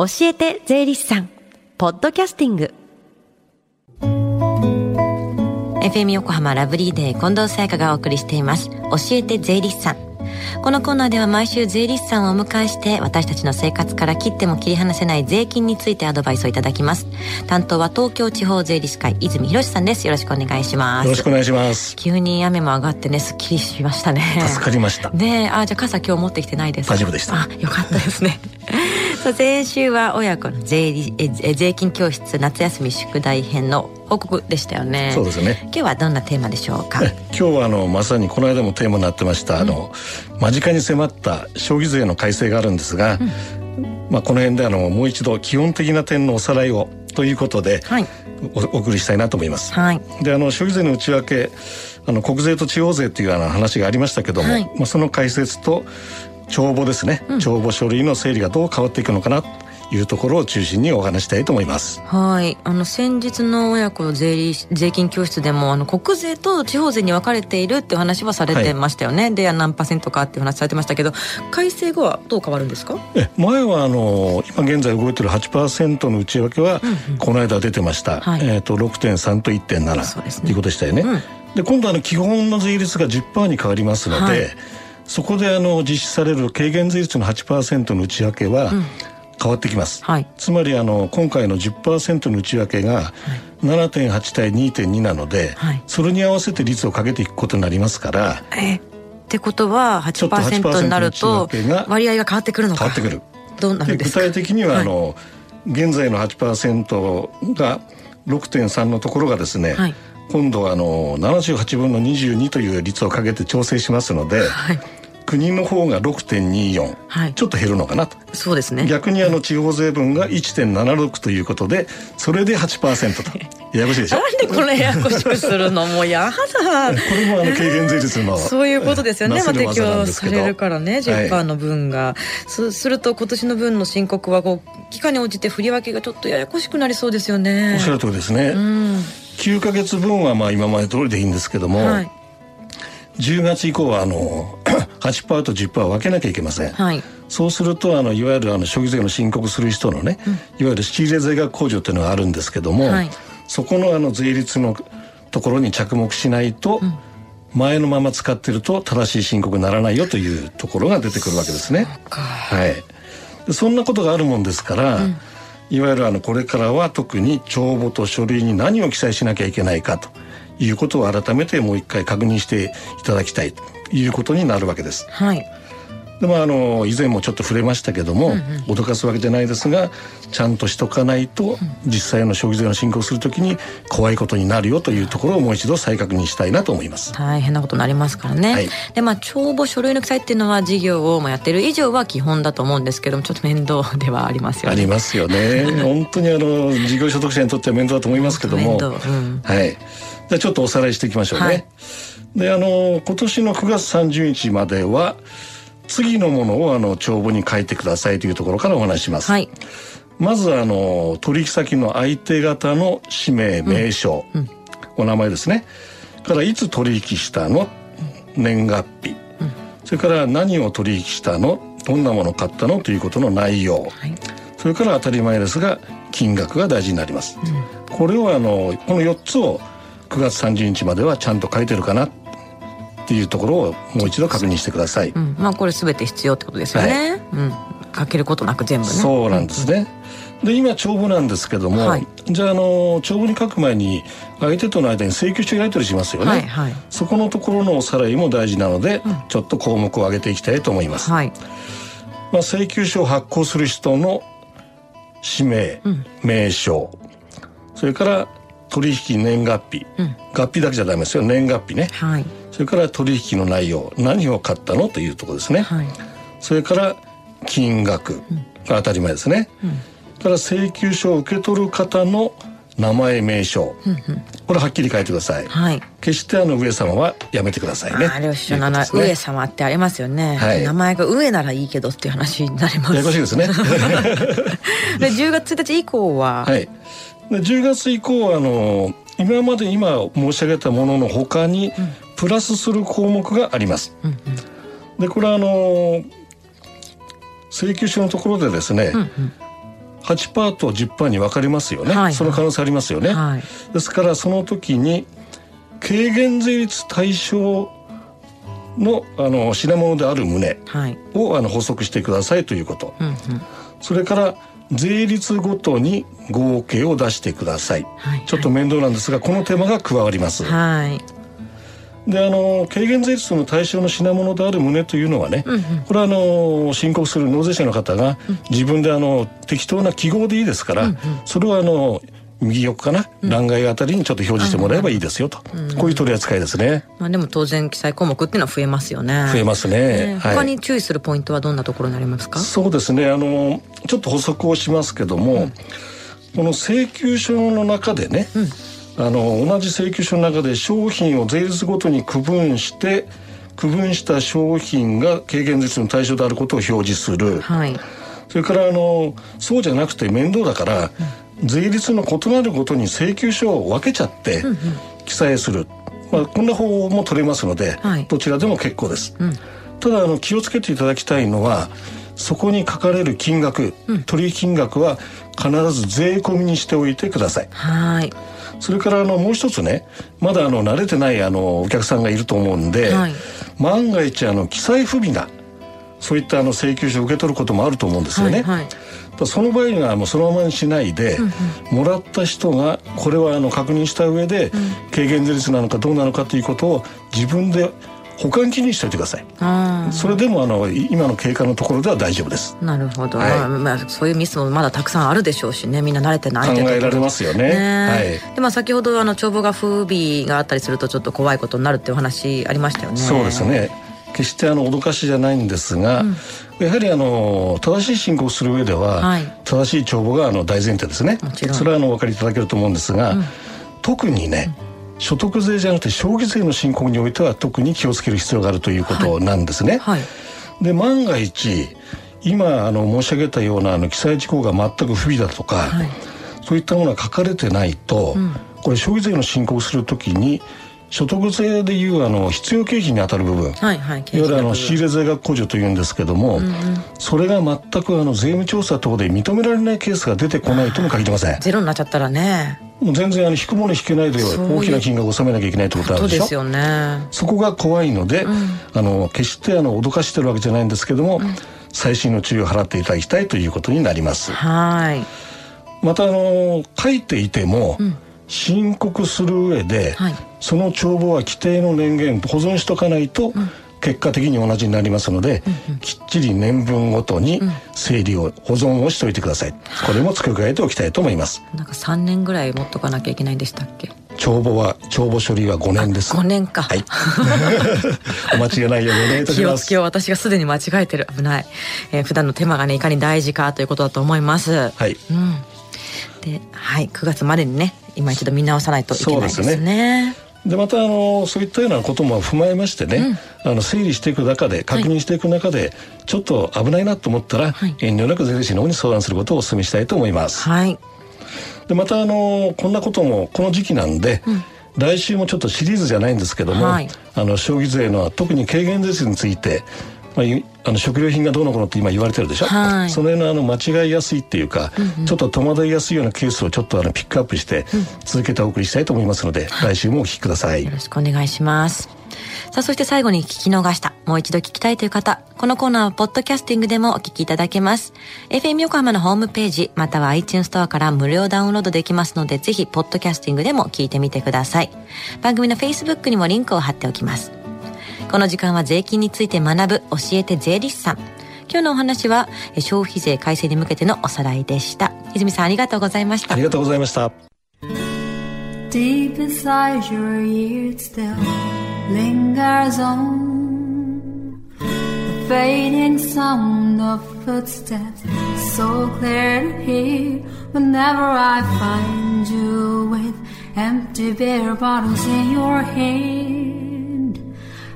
教えて税理士さん。ポッドキャスティング。FM 横浜ラブリーデー近藤沙耶香がお送りしています。教えて税理士さん。このコーナーでは毎週税理士さんをお迎えして私たちの生活から切っても切り離せない税金についてアドバイスをいただきます。担当は東京地方税理士会泉博さんです。よろしくお願いします。よろしくお願いします。急に雨も上がってねすっきりしましたね。助かりました。ねあじゃあ傘今日持ってきてないです。大丈夫でした。あよかったですねさあ先週は親子の税理え税金教室夏休み宿題編の報告でしたよね。そうですね。今日はどんなテーマでしょうか？今日はあのまさにこの間もテーマになってました、うん、あの間近に迫った消費税の改正があるんですが、うん、まあこの辺であのもう一度基本的な点のおさらいをということで、はい、お送りしたいなと思います。はい、であの消費税の内訳あの国税と地方税というような話がありましたけども、はい、まあその解説と帳簿ですね、うん、帳簿書類の整理がどう変わっていくのかないうところを中心にお話したいと思います。はい。あの先日の親子税理税金教室でもあの国税と地方税に分かれているっていう話はされてましたよね、はい、で何パーセントかっていう話されてましたけど改正後はどう変わるんですか？え前はあの今現在動いてる8%の内訳は、うんうん、この間出てました、はい、えーと、と6.3と1.7そうです、ね、いうことでしたよね、うん、で今度あの基本の税率が10%に変わりますので、はいそこであの実施される軽減税率の8%の内訳は、変わってきます、はい、つまりあの今回の10%の内訳が7.8対2.2なので、はい、それに合わせて率をかけていくことになりますから。えってことは8%になると割合が変わってくるのか。変わってくる。どうなるんですか？具体的にはあの、はい、現在の8%が6.3のところがですね、はい、今度はあの78分の22という率をかけて調整しますので、はい国の方が6.24、はい、ちょっと減るのかなと。そうですね。逆にあの地方税分が1.76ということでそれで8%と。ややこしいでしょ？なんでこれややこしくするのもうやだ。これもあの軽減税率の そういうことですよね。まあ、適用されるからね10%の分が、はい、すすると今年の分の申告はこう期間に応じて振り分けがちょっとややこしくなりそうですよね。おっしゃる通りですね、うん、9か月分はまあ今まで通りでいいんですけども、はい。10月以降はあの8%と10%分けなきゃいけません、はい、そうするとあのいわゆるあの消費税の申告する人のね、うん、いわゆる仕入れ税額控除っていうのがあるんですけども、はい、そこのあの税率のところに着目しないと、うん。前のまま使ってると正しい申告にならないよというところが出てくるわけですね。はい、そんなことがあるもんですから、うん、いわゆるあのこれからは特に帳簿と書類に何を記載しなきゃいけないかということを改めてもう一回確認していただきたい。ということになるわけです。はい。でもあの以前もちょっと触れましたけども、うんうん、脅かすわけじゃないですがちゃんとしとかないと、実際の消費税の申告するときに怖いことになるよというところをもう一度再確認したいなと思います。大変なことになりますからね、はい、でまあ帳簿書類の記載っていうのは事業をやってる以上は基本だと思うんですけどもちょっと面倒ではありますよね。ありますよね。本当にあの事業所得者にとっては面倒だと思いますけども、うん、はい。じゃちょっとおさらいしていきましょうね。はい、であの今年の9月30日までは次のものをあの帳簿に書いてくださいというところからお話します。はい、まずあの取引先の相手方の氏名名称、うんうん、お名前ですね。からいつ取引したの？年月日、うん、それから何を取引したの？どんなものを買ったの？ということの内容、はい、それから当たり前ですが金額が大事になります。これをあのこの4つを9月30日まではちゃんと書いてるかなっていうところをもう一度確認してください。うん、まあこれ全て必要ってことですよね。はい、うん、書けることなく全部ね。そうなんですね。で今帳簿なんですけども、はい、じゃああの帳簿に書く前に相手との間に請求書やり取りしますよね、はいはい、そこのところのおさらいも大事なので、うん、ちょっと項目を上げていきたいと思います、はい、まあ、請求書を発行する人の氏名、うん、名称それから取引年月日、うん、月日だけじゃダメですよ。年月日ね、はい、それから取引の内容何を買ったのというところですね、はい、それから金額が当たり前ですね、うん、から請求書を受け取る方の名前名称、うんうん、これはっきり書いてください、はい、決してあの上様はやめてくださいね。あ領収書の、ね、上様ってありますよね、はい、名前が上ならいいけどっていう話になります。ややこしいですね。で10月1日以降は、はい。で10月以降はあの今まで今申し上げたもののほかにプラスする項目があります。うんうん、でこれはあの請求書のところでですね、うんうん、8パーと10パーに分かれますよね、はい、その可能性ありますよね、はい、ですからその時に軽減税率対象のあの品物である旨を、あの補足してくださいということ、うんうん、それから税率ごとに合計を出してください、はい、ちょっと面倒なんですがこの手間が加わります、はい、であの軽減税率の対象の品物である旨というのはね、うんうん、これはあの申告する納税者の方が自分であの適当な記号でいいですから、うんうん、それはあの右横かな、欄外あたりにちょっと表示してもらえばいいですよと、うん、こういう取り扱いですね。まあでも当然記載項目っていうのは増えますよね。増えますね。はい、他に注意するポイントはどんなところになりますか？そうですね。あのちょっと補足をしますけども、うん、この請求書の中でね、うん、あの同じ請求書の中で商品を税率ごとに区分して区分した商品が軽減税の対象であることを表示する。はい。それからあのそうじゃなくて面倒だから、税率の異なるごとに請求書を分けちゃって記載する、まあ、こんな方法も取れますので、はい、どちらでも結構です、うん、ただあの気をつけていただきたいのはそこに書かれる金額、うん、取引金額は必ず税込みにしておいてください。はいそれからあのもう一つねまだあの慣れてないあのお客さんがいると思うんで、はい、万が一あの記載不備なそういったあの請求書を受け取ることもあると思うんですよね。はいはい。その場合にはもうそのままにしないで、うんうん、もらった人がこれはあの確認した上で、軽減税率なのかどうなのかということを自分で保管記にしておいてください。それでもあの今の経過のところでは大丈夫です。なるほど。はい、まあそういうミスもまだたくさんあるでしょうしね、みんな慣れてない考えられますよね。ねはい。でまあ先ほどあの帳簿が不備があったりするとちょっと怖いことになるっていう話ありましたよね。そうですね。決してあの脅かしじゃないんですが、うん、やはりあの正しい申告する上では、はい、正しい帳簿があの大前提ですねそれはあのお分かりいただけると思うんですが、うん、特にね、うん、所得税じゃなくて消費税の申告においては特に気をつける必要があるということなんですね。はい。はい、で万が一今あの申し上げたようなあの記載事項が全く不備だとか、そういったものが書かれてないと、これ消費税の申告するときに所得税でいうあの必要経費に当たる部分、はいはい、いわゆるあの仕入れ税額控除というんですけども、うんうん、それが全くあの税務調査等で認められないケースが出てこないとも限りません。ゼロになっちゃったらねもう全然あの引くもの引けないで大きな金額を納めなきゃいけないってことあるでしょ？ですよね。そこが怖いので、うん、あの決してあの脅かしてるわけじゃないんですけども、うん、細心の注意を払っていただきたいということになります。はい。またあの書いていても、うん。申告する上で、はい、その帳簿は規定の年限保存しとかないと、結果的に同じになりますので、うんうん、きっちり年分ごとに整理を、保存をしておいてください。これも付け加えておきたいと思います。なんか3年ぐらい持っとかなきゃいけないんでしたっけ？帳簿は帳簿処理は5年です。5年か。はい。お間違いないようにお願いいたします。気を私がすでに間違えてる。危ない、えー、普段の手間がねいかに大事かということだと思います。はい、うん。で、はい、9月までにね今一度見直さないといけないですね。でまたあのそういったようなことも踏まえましてね、うん、あの整理していく中で確認していく中で、はい、ちょっと危ないなと思ったら、はい、遠慮なく税理士の方に相談することをお勧めしたいと思います。はい、でまたあのこんなこともこの時期なんで、うん。来週もちょっとシリーズじゃないんですけども、はい、あの消費税の特に軽減税率についてまあ、あの食料品がどうのこうのって今言われてるでしょ、はい、その辺のあの間違いやすいっていうか、うんうん、ちょっと戸惑いやすいようなケースをちょっとあのピックアップして続けてお送りしたいと思いますので、うん、来週もお聞きください。よろしくお願いします。さあそして最後に聞き逃したもう一度聞きたいという方このコーナーはポッドキャスティングでもお聞きいただけます。FM 横浜のホームページまたは iTunes ストアから無料ダウンロードできますのでぜひポッドキャスティングでも聞いてみてください。番組の Facebook にもリンクを貼っておきますこの時間は税金について学ぶ教えて税理士さん今日のお話は消費税改正に向けてのおさらいでした泉さんありがとうございましたありがとうございました Deep inside your ears still lingers on The fading sound of footsteps So clear to hear Whenever I find you with Empty beer bottles in your hand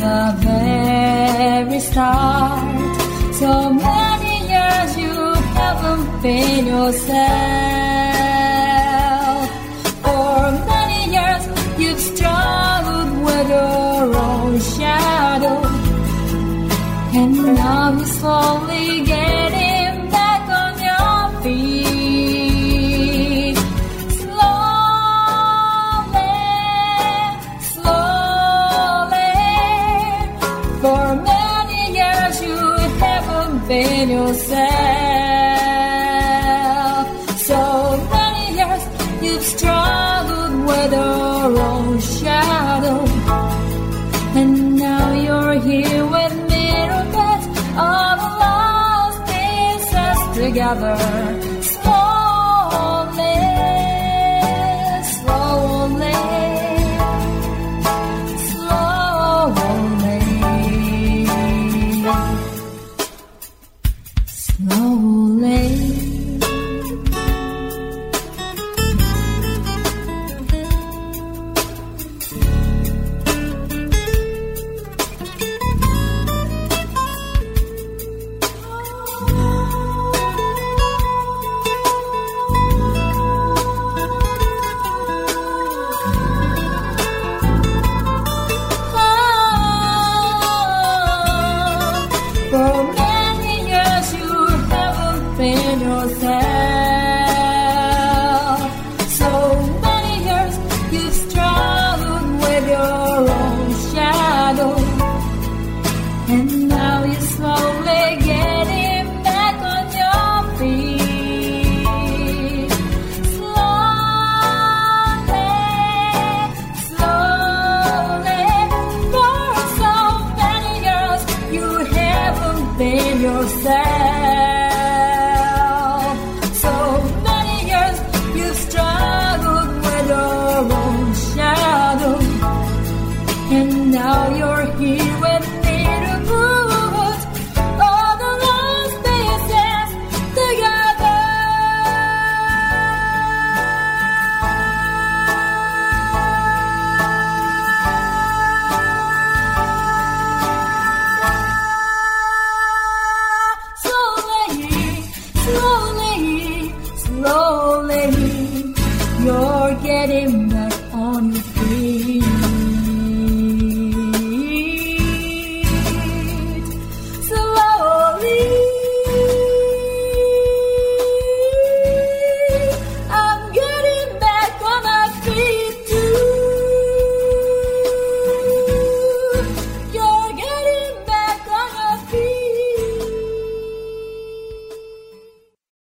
the very start. So many years you haven't been yourself. For many years you've struggled with your own shadow. And now you slowly another.